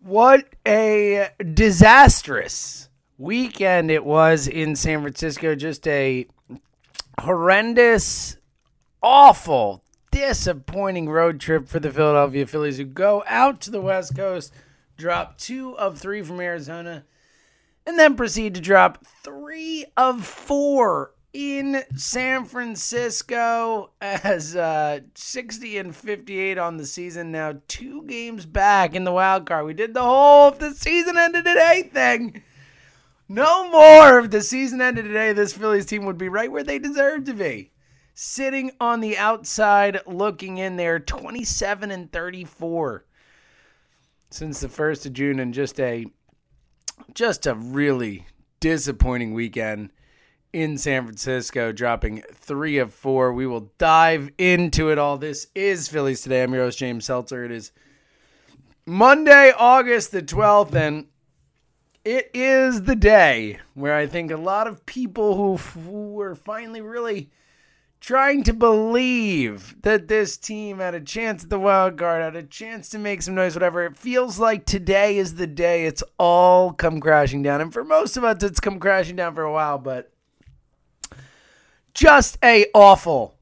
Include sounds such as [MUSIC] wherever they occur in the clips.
What a disastrous weekend it was in San Francisco. Just a horrendous, awful, disappointing road trip for the Philadelphia Phillies who go out to the West Coast, drop two of three from Arizona, and then proceed to drop three of four in San Francisco as uh, 60 and 58 on the season. Now, two games back in the wild card. We did the whole if the season ended today thing. No more if the season ended today, this Phillies team would be right where they deserve to be. Sitting on the outside, looking in there, 27 and 34 since the 1st of June, and just a just a really disappointing weekend in San Francisco, dropping three of four. We will dive into it all. This is Phillies Today. I'm your host, James Seltzer. It is Monday, August the 12th, and it is the day where I think a lot of people who, who were finally really trying to believe that this team had a chance at the wild card, had a chance to make some noise, whatever. It feels like today is the day it's all come crashing down. And for most of us, it's come crashing down for a while, but just a awful,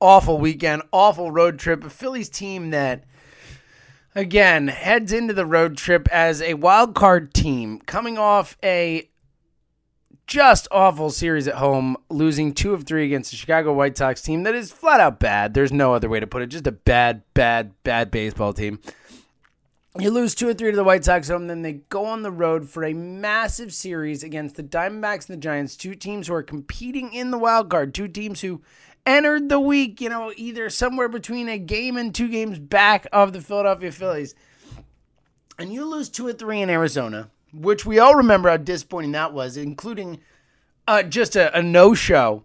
awful weekend, awful road trip. A Phillies team that again heads into the road trip as a wild card team coming off a just awful series at home, losing two of three against the Chicago White Sox team that is flat out bad. There's no other way to put it. Just a bad, bad, bad baseball team. You lose two or three to the White Sox home, then they go on the road for a massive series against the Diamondbacks and the Giants, two teams who are competing in the wild card, two teams who entered the week, you know, either somewhere between a game and two games back of the Philadelphia Phillies. And you lose two or three in Arizona, which we all remember how disappointing that was, including uh, just a, a no show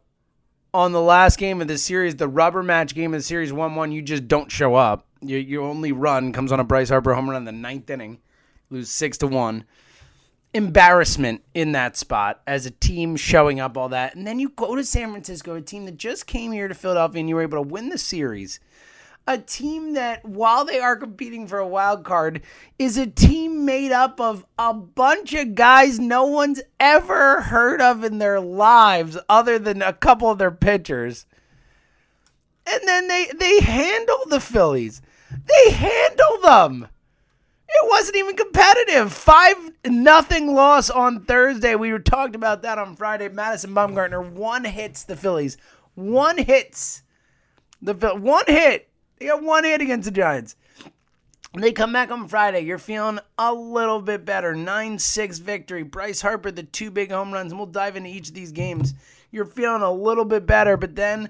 on the last game of the series, the rubber match game of the series 1 1. You just don't show up. Your, your only run comes on a Bryce Harper home run in the ninth inning, lose 6 to 1 embarrassment in that spot as a team showing up all that. And then you go to San Francisco, a team that just came here to Philadelphia and you were able to win the series. A team that, while they are competing for a wild card, is a team made up of a bunch of guys no one's ever heard of in their lives other than a couple of their pitchers. And then they they handle the Phillies. They handle them. It wasn't even competitive. Five nothing loss on Thursday. We were talked about that on Friday. Madison Bumgarner one hits the Phillies. One hits the one hit. They got one hit against the Giants. They come back on Friday. You're feeling a little bit better. 9 6 victory. Bryce Harper, the two big home runs, and we'll dive into each of these games. You're feeling a little bit better, but then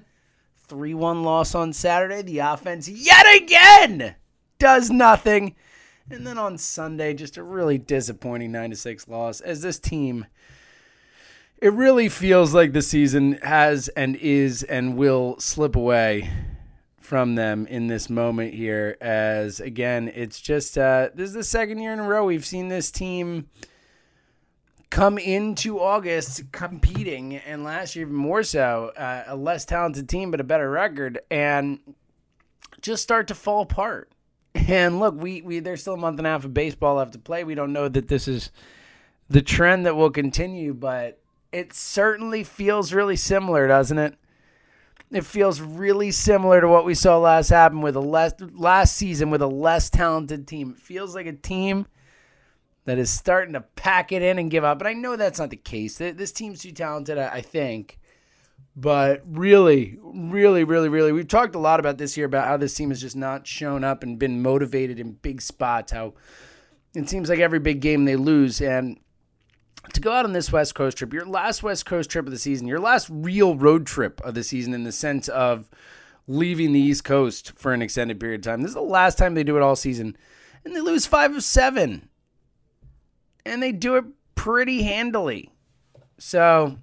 3 1 loss on Saturday. The offense yet again does nothing. And then on Sunday, just a really disappointing 9 6 loss as this team. It really feels like the season has and is and will slip away from them in this moment here. As again, it's just uh, this is the second year in a row we've seen this team come into August competing, and last year even more so, uh, a less talented team but a better record, and just start to fall apart. [LAUGHS] And look, we, we there's still a month and a half of baseball left to play. We don't know that this is the trend that will continue, but it certainly feels really similar, doesn't it? It feels really similar to what we saw last happen with a less last season with a less talented team. It feels like a team that is starting to pack it in and give up. But I know that's not the case. This team's too talented, I think. But really, really, really, really, we've talked a lot about this year about how this team has just not shown up and been motivated in big spots. How it seems like every big game they lose. And to go out on this West Coast trip, your last West Coast trip of the season, your last real road trip of the season in the sense of leaving the East Coast for an extended period of time. This is the last time they do it all season. And they lose five of seven and they do it pretty handily. So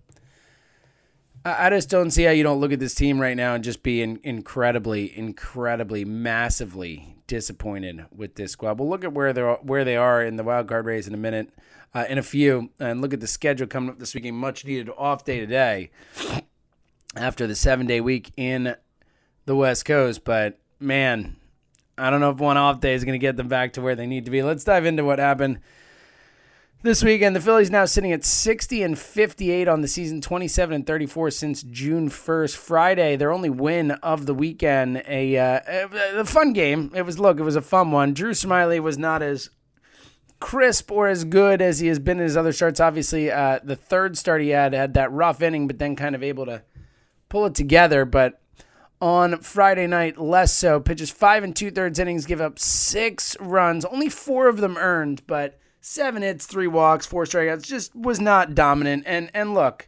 I just don't see how you don't look at this team right now and just be in, incredibly, incredibly, massively disappointed with this squad. We'll look at where they're where they are in the wild card race in a minute, uh, in a few, and look at the schedule coming up this weekend. Much needed off day today after the seven day week in the West Coast. But man, I don't know if one off day is going to get them back to where they need to be. Let's dive into what happened this weekend, the Phillies now sitting at 60 and 58 on the season, 27 and 34 since June 1st. Friday, their only win of the weekend, a, uh, a, fun game. It was look, it was a fun one. Drew Smyly was not as crisp or as good as he has been in his other starts. Obviously, uh, the third start he had had that rough inning, but then kind of able to pull it together. But on Friday night, less so. Pitches five and two thirds innings, give up six runs, only four of them earned, but seven hits, three walks, four strikeouts, just was not dominant. And and look,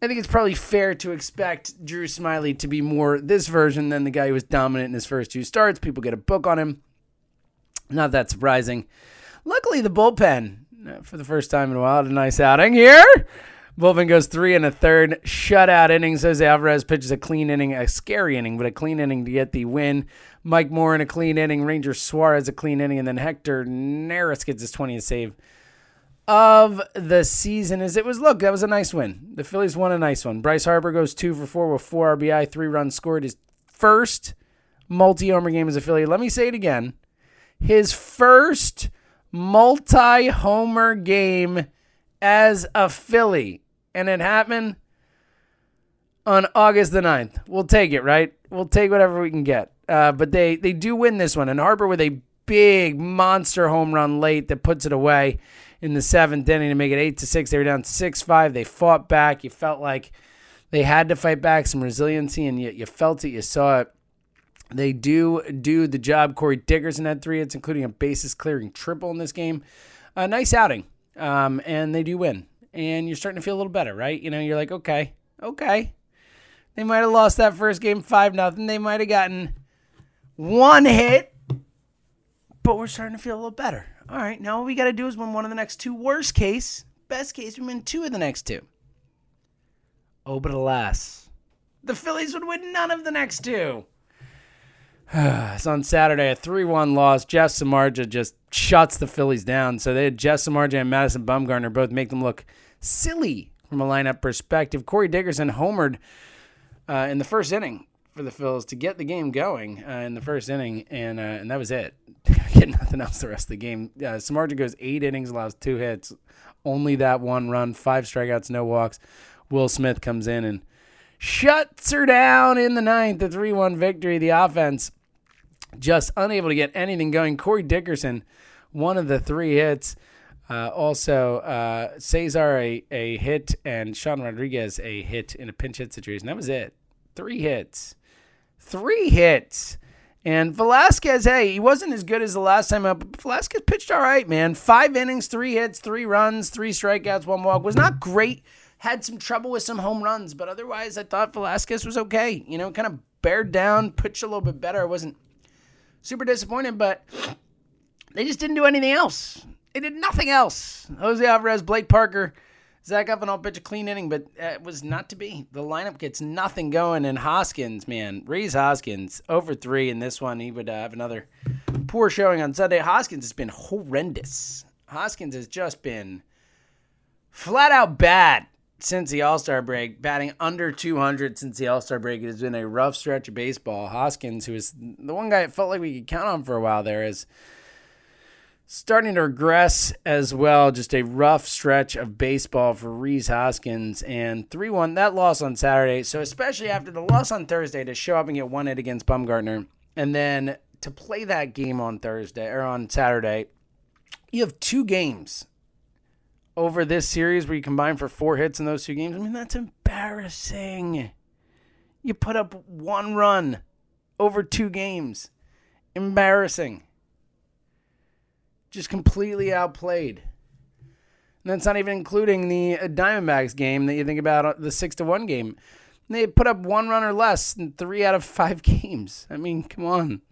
I think it's probably fair to expect Drew Smyly to be more this version than the guy who was dominant in his first two starts. People get a book on him. Not that surprising. Luckily, the bullpen, uh, for the first time in a while, had a nice outing here. Bullpen goes three and a third shutout innings. Jose Alvarez pitches a clean inning, a scary inning, but a clean inning to get the win. Mike Morin in a clean inning. Ranger Suarez a clean inning, and then Hector Neris gets his 20th save of the season. As it was, look, that was a nice win. The Phillies won a nice one. Bryce Harper goes two for four with four RBI, three runs scored. His first multi-homer game as a Philly. Let me say it again. His first multi-homer game as a Philly and it happened on August the 9th. We'll take it, right? We'll take whatever we can get. Uh, but they, they do win this one. And Harper with a big monster home run late that puts it away in the seventh inning to make it 8 to 6. They were down 6 5. They fought back. You felt like they had to fight back some resiliency, and you, you felt it. You saw it. They do do the job. Corey Dickerson had three hits, including a bases clearing triple in this game. A nice outing, um, and they do win and you're starting to feel a little better, right? You know, you're like, okay, okay. They might have lost that first game five nothing. They might have gotten one hit, but we're starting to feel a little better. All right, now what we got to do is win one of the next two. Worst case, best case, we win two of the next two. Oh, but alas, the Phillies would win none of the next two. [SIGHS] it's on Saturday, a 3 1 loss. Jeff Samardzija just shuts the Phillies down. So they had Jeff Samardzija and Madison Bumgarner both make them look silly from a lineup perspective. Corey Dickerson homered uh, in the first inning for the Phillies to get the game going uh, in the first inning, and uh, and that was it. [LAUGHS] Get nothing else the rest of the game. Uh, Samardzija goes eight innings, allows two hits, only that one run, five strikeouts, no walks. Will Smith comes in and shuts her down in the ninth, the 3 1 victory. The offense just unable to get anything going. Corey Dickerson, one of the three hits. Uh, also, uh, Cesar a, a hit and Sean Rodriguez a hit in a pinch hit situation. That was it. Three hits. Three hits. And Velasquez, hey, he wasn't as good as the last time up, Velasquez pitched all right, man. Five innings, three hits, three runs, three strikeouts, one walk. Was not great. Had some trouble with some home runs, but otherwise, I thought Velasquez was okay. You know, kind of bared down, pitched a little bit better. Wasn't super disappointed, but they just didn't do anything else. They did nothing else. Jose Alvarez, Blake Parker, Zach Eflin pitch a clean inning, but it was not to be. The lineup gets nothing going, and Hoskins, man, Rhys Hoskins over three in this one. He would uh, have another poor showing on Sunday. Hoskins has been horrendous. Hoskins has just been flat out bad since the All Star break, batting under 200 since the All Star break. It has been a rough stretch of baseball. Hoskins, who is the one guy it felt like we could count on for a while there, is starting to regress as well. Just a rough stretch of baseball for Rhys Hoskins. And 3 1, that loss on Saturday. So, especially after the loss on Thursday, to show up and get one hit against Bumgarner, and then to play that game on Thursday or on Saturday, you have two games over this series where you combine for four hits in those two games. I mean, that's embarrassing. You put up one run over two games. Embarrassing. Just completely outplayed. And that's not even including the Diamondbacks game that you think about uh, the six to one game. They put up one run or less in three out of five [LAUGHS] games. I mean, come on.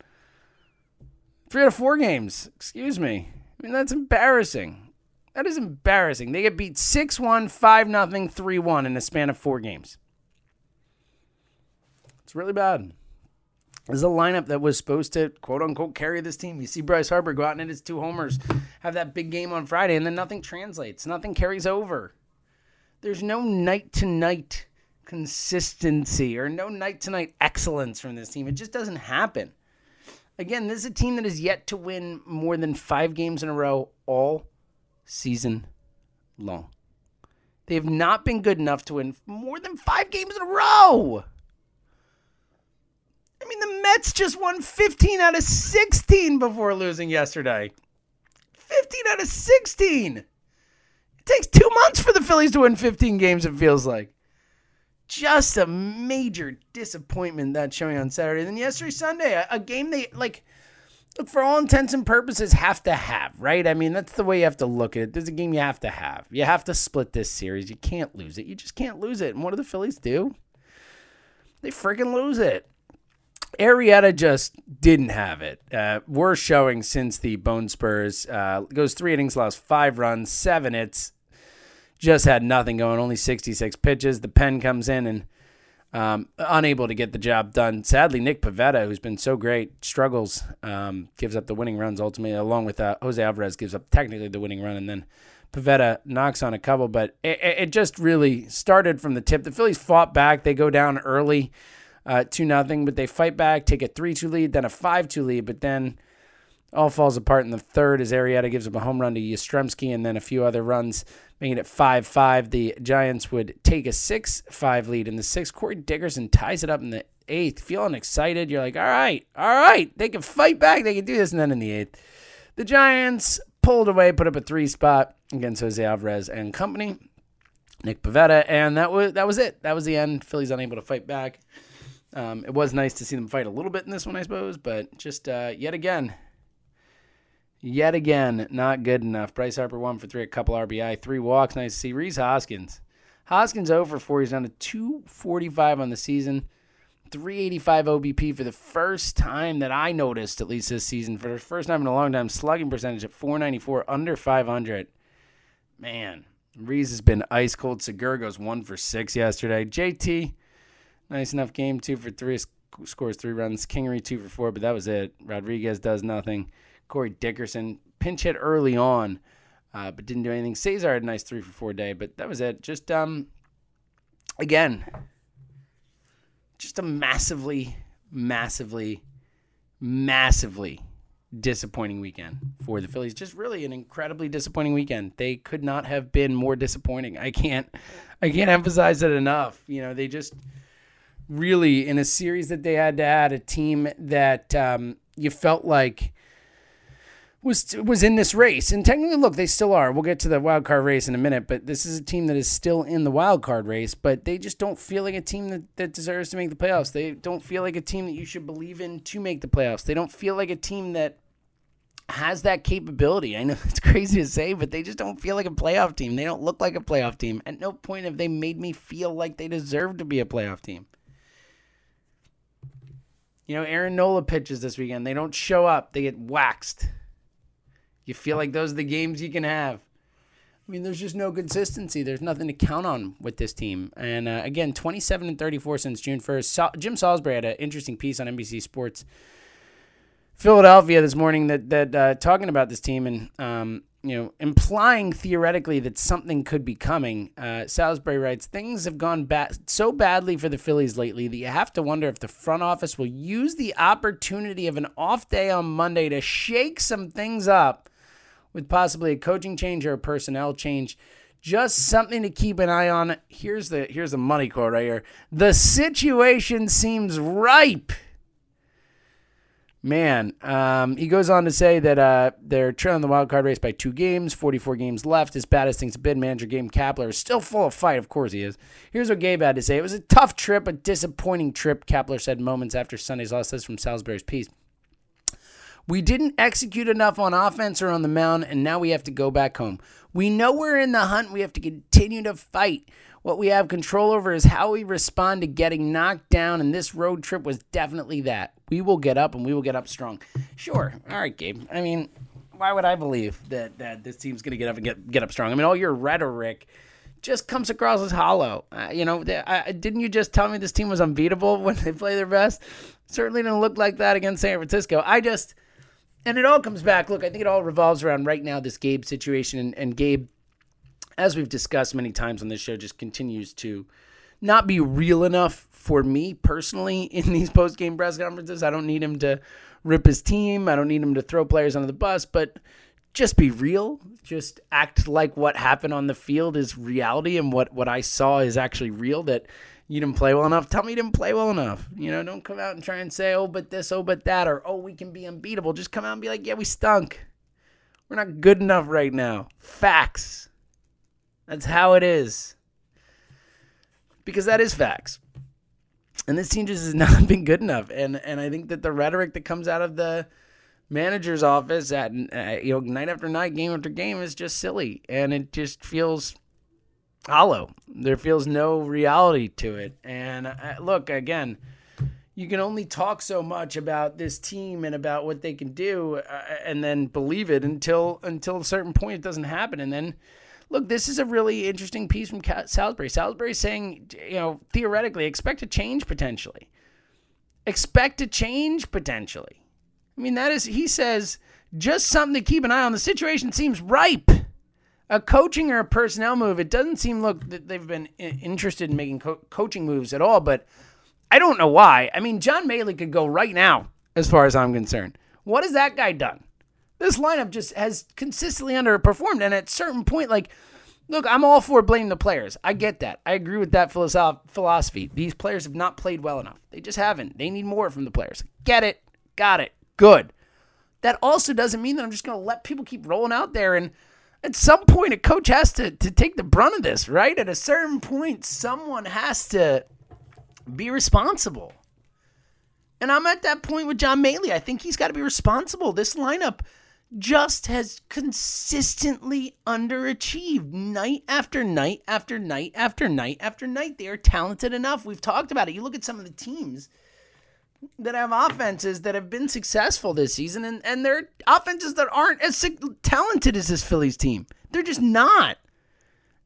Three out of four games. Excuse me. I mean, that's embarrassing. That is embarrassing. They get beat 6 1, 5 0, 3 1 in a span of four games. It's really bad. This is a lineup that was supposed to quote unquote carry this team. You see Bryce Harper go out and hit his two homers, have that big game on Friday, and then nothing translates. Nothing carries over. There's no night to night consistency or no night to night excellence from this team. It just doesn't happen. Again, this is a team that has yet to win more than five games in a row all season long. They have not been good enough to win more than five games in a row. I mean, the Mets just won 15 out of 16 before losing yesterday. 15 out of 16. It takes two months for the Phillies to win 15 games, it feels like. Just a major disappointment that showing on Saturday. And then yesterday, Sunday, a game they, like, for all intents and purposes, have to have, right? I mean, that's the way you have to look at it. There's a game you have to have. You have to split this series. You can't lose it. You just can't lose it. And what do the Phillies do? They freaking lose it. Arrieta just didn't have it. Uh, worst showing since the Bone Spurs. Uh, goes three innings, lost five runs, seven hits. Just had nothing going, only 66 pitches. The pen comes in and um, unable to get the job done. Sadly, Nick Pivetta, who's been so great, struggles, um, gives up the winning runs ultimately, along with uh, Jose Alvarez gives up technically the winning run, and then Pivetta knocks on a couple. But it, it just really started from the tip. The Phillies fought back. They go down early uh, 2 nothing, but they fight back, take a 3 2 lead, then a 5 2 lead, but then all falls apart in the third as Arrieta gives up a home run to Yastrzemski and then a few other runs, making it 5 5. The Giants would take a 6 5 lead in the sixth. Corey Dickerson ties it up in the eighth, feeling excited. You're like, all right, all right, they can fight back, they can do this. And then in the eighth, the Giants pulled away, put up a three spot against Jose Alvarez and company. Nick Pivetta, and that was that was it. That was the end. Phillies unable to fight back. Um, it was nice to see them fight a little bit in this one, I suppose, but just uh, yet again, yet again, not good enough. Bryce Harper one for three, a couple RBI, three walks. Nice to see. Rhys Hoskins. Hoskins over four. He's down to 245 on the season. 385 OBP for the first time that I noticed, at least this season. For the first time in a long time, slugging percentage at 494, under 500. Man, Rhys has been ice cold. Segura goes one for six yesterday. JT Nice enough game. Two for three. Scores three runs. Kingery two for four, but that was it. Rodriguez does nothing. Corey Dickerson pinch hit early on, uh, but didn't do anything. Cesar had a nice three for four day, but that was it. Just um, again, just a massively, massively, massively disappointing weekend for the Phillies. Just really an incredibly disappointing weekend. They could not have been more disappointing. I can't, I can't emphasize it enough. You know, they just really in a series that they had to add a team that um, you felt like was was in this race. And technically, look, they still are. We'll get to the wild card race in a minute, but this is a team that is still in the wild card race. But they just don't feel like a team that, that deserves to make the playoffs. They don't feel like a team that you should believe in to make the playoffs. They don't feel like a team that has that capability. I know [LAUGHS] it's crazy to say, but they just don't feel like a playoff team. They don't look like a playoff team. At no point have they made me feel like they deserve to be a playoff team. You know, Aaron Nola pitches this weekend. They don't show up, they get waxed. You feel like those are the games you can have. I mean, there's just no consistency. There's nothing to count on with this team. And uh, again, 27 and 34 since June 1st. So- Jim Salisbury had an interesting piece on NBC Sports Philadelphia this morning that that uh, talking about this team and um, you know, implying theoretically that something could be coming. Uh, Salisbury writes, things have gone bad so badly for the Phillies lately that you have to wonder if the front office will use the opportunity of an off day on Monday to shake some things up with possibly a coaching change or a personnel change. Just something to keep an eye on. Here's the here's the money quote right here. The situation seems ripe Man, um, he goes on to say that uh, they're trailing the wild card race by two games, 44 games left. As bad as things have been, manager Gabe Kapler is still full of fight. Of course he is. Here's what Gabe had to say. It was a tough trip, a disappointing trip, Kapler said moments after Sunday's loss. From Salisbury's piece. We didn't execute enough on offense or on the mound, and now we have to go back home. We know we're in the hunt. We have to continue to fight. What we have control over is how we respond to getting knocked down, and this road trip was definitely that. We will get up and we will get up strong. Sure. All right, Gabe. I mean, why would I believe that that this team's going to get up and get get up strong? I mean, all your rhetoric just comes across as hollow. Uh, you know, uh, didn't you just tell me this team was unbeatable [LAUGHS] when they play their best? Certainly didn't look like that against San Francisco. I just, and it all comes back. Look, I think it all revolves around right now this Gabe situation, and, and Gabe, as we've discussed many times on this show, just continues to not be real enough for me personally in [LAUGHS] these post game press conferences. I don't need him to rip his team. I don't need him to throw players under the bus, but just be real. Just act like what happened on the field is reality and what, what I saw is actually real that you didn't play well enough. Tell me you didn't play well enough. You know, don't come out and try and say, oh, but this, oh, but that, or oh, we can be unbeatable. Just come out and be like, yeah, we stunk. We're not good enough right now. Facts. That's how it is. Because that is facts. And this team just has [LAUGHS] not been good enough. And and I think that the rhetoric that comes out of the manager's office at you know night after night, game after game is just silly, and it just feels hollow. There feels no reality to it. And uh, look, again, you can only talk so much about this team and about what they can do, uh, and then believe it until until a certain point it doesn't happen, and then. Look, this is a really interesting piece from Salisbury. Salisbury saying, you know, theoretically, expect a change potentially. Expect a change potentially. I mean, that is, he says, just something to keep an eye on. The situation seems ripe a coaching or a personnel move, it doesn't seem look that they've been interested in making co- coaching moves at all. But I don't know why. I mean, John Mallee could go right now, as far as I'm concerned. What has that guy done? This lineup just has consistently underperformed, and at certain point, like, look, I'm all for blaming the players. I get that. I agree with that philosophy. These players have not played well enough. They just haven't. They need more from the players. Get it? Got it. Good. That also doesn't mean that I'm just going to let people keep rolling out there and at some point a coach has to, to take the brunt of this, right? At a certain point, someone has to be responsible. And I'm at that point with John Mallee. I think he's got to be responsible. This lineup just has consistently underachieved night after night after night after night after night. They are talented enough. We've talked about it. You look at some of the teams that have offenses that have been successful this season, and, and they're offenses that aren't as talented as this Phillies team. They're just not.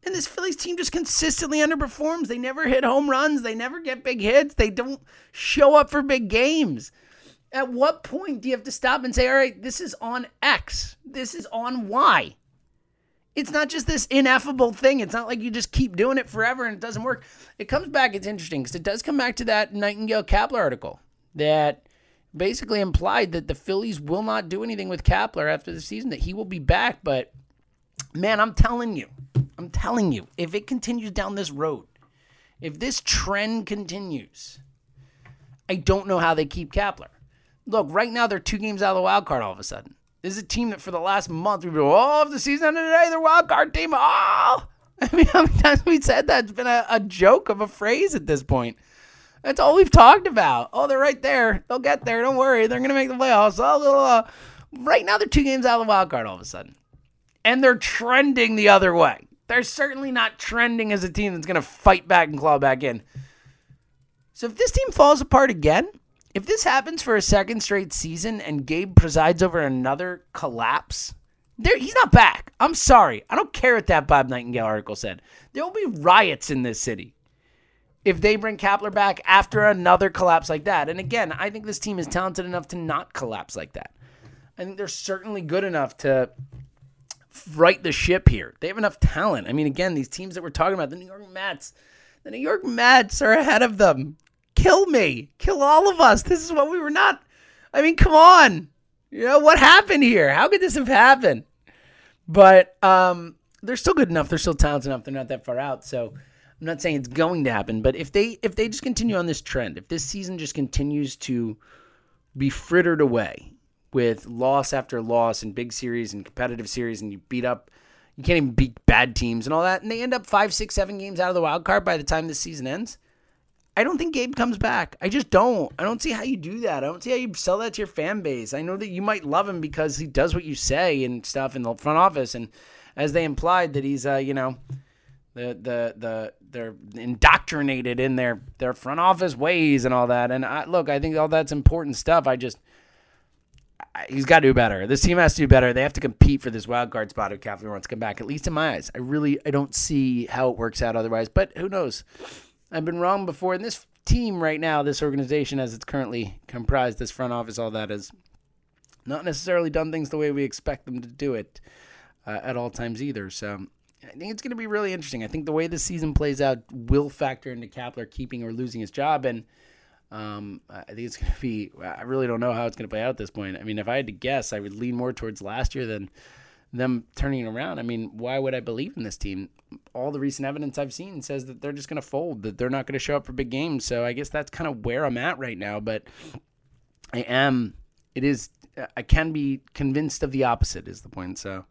And this Phillies team just consistently underperforms. They never hit home runs. They never get big hits. They don't show up for big games. At what point do you have to stop and say, all right, this is on X, this is on Y? It's not just this ineffable thing. It's not like you just keep doing it forever and it doesn't work. It comes back, it's interesting because it does come back to that Nightingale Kapler article that basically implied that the Phillies will not do anything with Kapler after the season, that he will be back. But man, I'm telling you, I'm telling you, if it continues down this road, if this trend continues, I don't know how they keep Kapler. Look, right now they're two games out of the wild card all of a sudden. This is a team that for the last month we've been, oh, if the season ended today, they're wild card team. Oh, [LAUGHS] I mean, how many times we said that? It's been a, a joke of a phrase at this point. That's all we've talked about. Oh, they're right there. They'll get there. Don't worry. They're going to make the playoffs. Oh. Right now, they're two games out of the wild card all of a sudden. And they're trending the other way. They're certainly not trending as a team that's going to fight back and claw back in. So if this team falls apart again, if this happens for a second straight season and Gabe presides over another collapse, there he's not back. I'm sorry. I don't care what that Bob Nightingale article said. There will be riots in this city if they bring Kapler back after another collapse like that. And again, I think this team is talented enough to not collapse like that. I think they're certainly good enough to right the ship here. They have enough talent. I mean, again, these teams that we're talking about, the New York Mets, the New York Mets are ahead of them. Kill me. Kill all of us. This is what we were not. I mean, come on. You know, what happened here? How could this have happened? But um, they're still good enough. They're still talented enough. They're not that far out. So I'm not saying it's going to happen, but if they if they just continue on this trend, if this season just continues to be frittered away with loss after loss and big series and competitive series, and you beat up, you can't even beat bad teams and all that, and they end up five, six, seven games out of the wild card by the time this season ends. I don't think Gabe comes back. I just don't. I don't see how you do that. I don't see how you sell that to your fan base. I know that you might love him because he does what you say and stuff in the front office, and as they implied that he's, uh, you know, the the the they're indoctrinated in their their front office ways and all that. And I, look, I think all that's important stuff. I just he's got to do better. This team has to do better. They have to compete for this wild card spot if Kathleen wants to come back. At least in my eyes, I really I don't see how it works out otherwise. But who knows? I've been wrong before. And this team right now, this organization as it's currently comprised, this front office, all that is not necessarily done things the way we expect them to do it uh, at all times either. So I think it's going to be really interesting. I think the way the season plays out will factor into Kapler keeping or losing his job and. Um, I think it's going to be. I really don't know how it's going to play out at this point. I mean, if I had to guess, I would lean more towards last year than them turning around. I mean, why would I believe in this team? All the recent evidence I've seen says that they're just going to fold, that they're not going to show up for big games. So I guess that's kind of where I'm at right now. But I am. It is. I can be convinced of the opposite. Is the point. So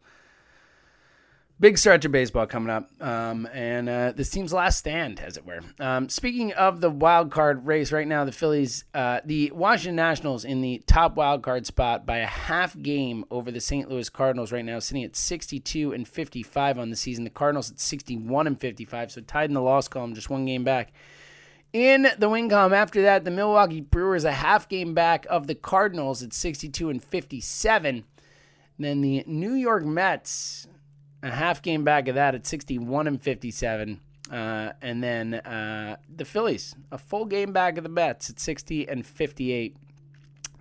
big stretch of baseball coming up, um, and uh, this team's last stand, as it were. Um, speaking of the wild card race, right now the Phillies, uh, the Washington Nationals in the top wild card spot by a half game over the St. Louis Cardinals. Right now, sitting at 62 and 55 on the season. The Cardinals at 61 and 55, so tied in the loss column, just one game back. In the win column after that, the Milwaukee Brewers a half game back of the Cardinals at 62 and 57. Then the New York Mets a half game back of that at 61 and 57. Uh, and then uh, the Phillies, a full game back of the Mets at 60 and 58.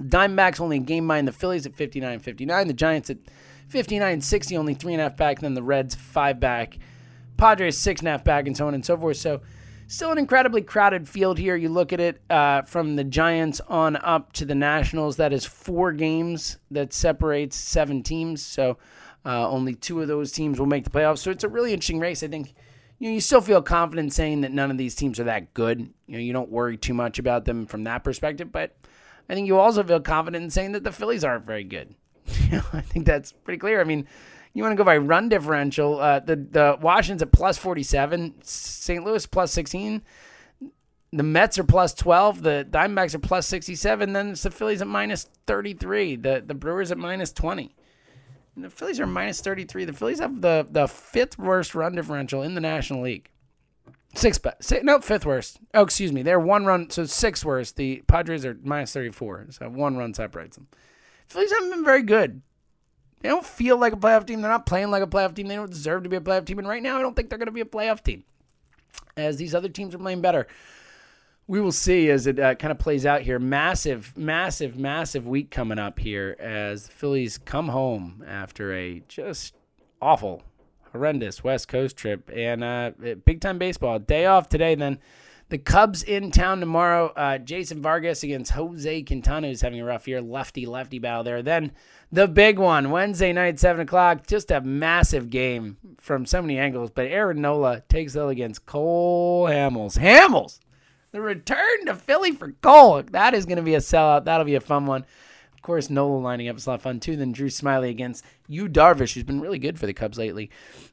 Diamondbacks only a game behind the Phillies at 59 and 59. The Giants at 59 and 60, only three and a half back. Then the Reds, five back. Padres, six and a half back, and so on and so forth. So, still an incredibly crowded field here. You look at it uh, from the Giants on up to the Nationals. That is four games that separates seven teams. So, uh, only two of those teams will make the playoffs. So it's a really interesting race. I think you know, you still feel confident saying that none of these teams are that good. You know, you don't worry too much about them from that perspective. But I think you also feel confident in saying that the Phillies aren't very good. [LAUGHS] You know, I think that's pretty clear. I mean, you want to go by run differential. Uh, the the Washington's at plus forty seven, St. Louis plus sixteen. The Mets are plus twelve. The Diamondbacks are plus sixty seven. Then it's the Phillies at minus thirty three. The the Brewers at minus twenty. The Phillies are minus 33. The Phillies have the, the fifth worst run differential in the National League. Six, six, no, fifth worst. Oh, excuse me. They're one run, so sixth worst. The Padres are minus 34, so one run separates them. Phillies haven't been very good. They don't feel like a playoff team. They're not playing like a playoff team. They don't deserve to be a playoff team. And right now, I don't think they're going to be a playoff team, as these other teams are playing better we will see as it uh, kind of plays out here. Massive, massive, massive week coming up here as the Phillies come home after a just awful, horrendous West Coast trip and uh, big time baseball. Day off today, then the Cubs in town tomorrow. Uh, Jason Vargas against Jose Quintana, who's having a rough year. Lefty lefty battle there. Then the big one Wednesday night, seven o'clock. Just a massive game from so many angles. But Aaron Nola takes it against Cole Hamels. Hamels the return to Philly for Cole. That is going to be a sellout. That'll be a fun one. Of course, Nola lining up is a lot of fun too. Then Drew Smyly against Yu Darvish, who's been really good for the Cubs lately.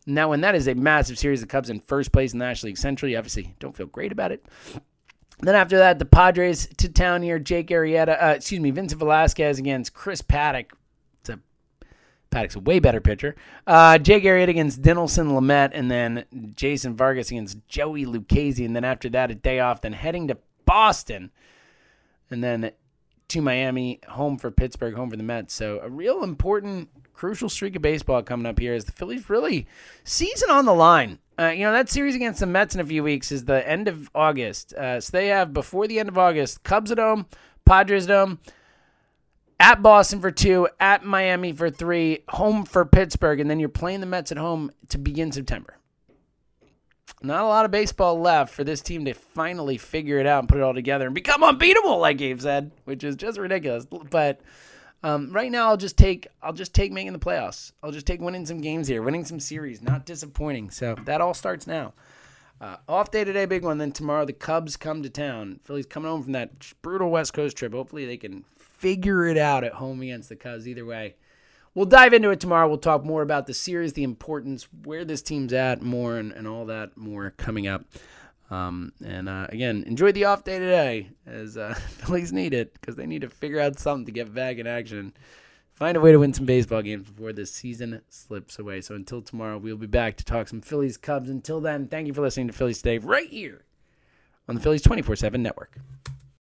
Now, when that is a massive series, the Cubs in first place in the National League Central, you obviously don't feel great about it. Then after that, the Padres to town here. Jake Arrieta, uh, excuse me, Vincent Velasquez against Chris Paddack. Paddack's a way better pitcher. Uh, Jake against Dinelson Lamet, and then Jason Vargas against Joey Lucchesi. And then after that, a day off, then heading to Boston. And then to Miami, home for Pittsburgh, home for the Mets. So a real important, crucial streak of baseball coming up here as the Phillies really season on the line. Uh, you know, that series against the Mets in a few weeks is the end of August. Uh, so they have, before the end of August, Cubs at home, Padres at home, at Boston for two, at Miami for three, home for Pittsburgh, and then you're playing the Mets at home to begin September. Not a lot of baseball left for this team to finally figure it out and put it all together and become unbeatable, like Gabe said, which is just ridiculous. But um, right now, I'll just take I'll just take making the playoffs. I'll just take winning some games here, winning some series, not disappointing. So that all starts now. Uh, off day today, big one. Then tomorrow, the Cubs come to town. Philly's coming home from that brutal West Coast trip. Hopefully, they can figure it out at home against the Cubs. Either way, we'll dive into it tomorrow. We'll talk more about the series, the importance, where this team's at, more, and, and all that more coming up. Um, and uh, again, enjoy the off day today as uh, [LAUGHS] Phillies need it because they need to figure out something to get back in action. Find a way to win some baseball games before this season slips away. So until tomorrow, we'll be back to talk some Phillies Cubs. Until then, thank you for listening to Phillies Today right here on the Phillies 24 7 network.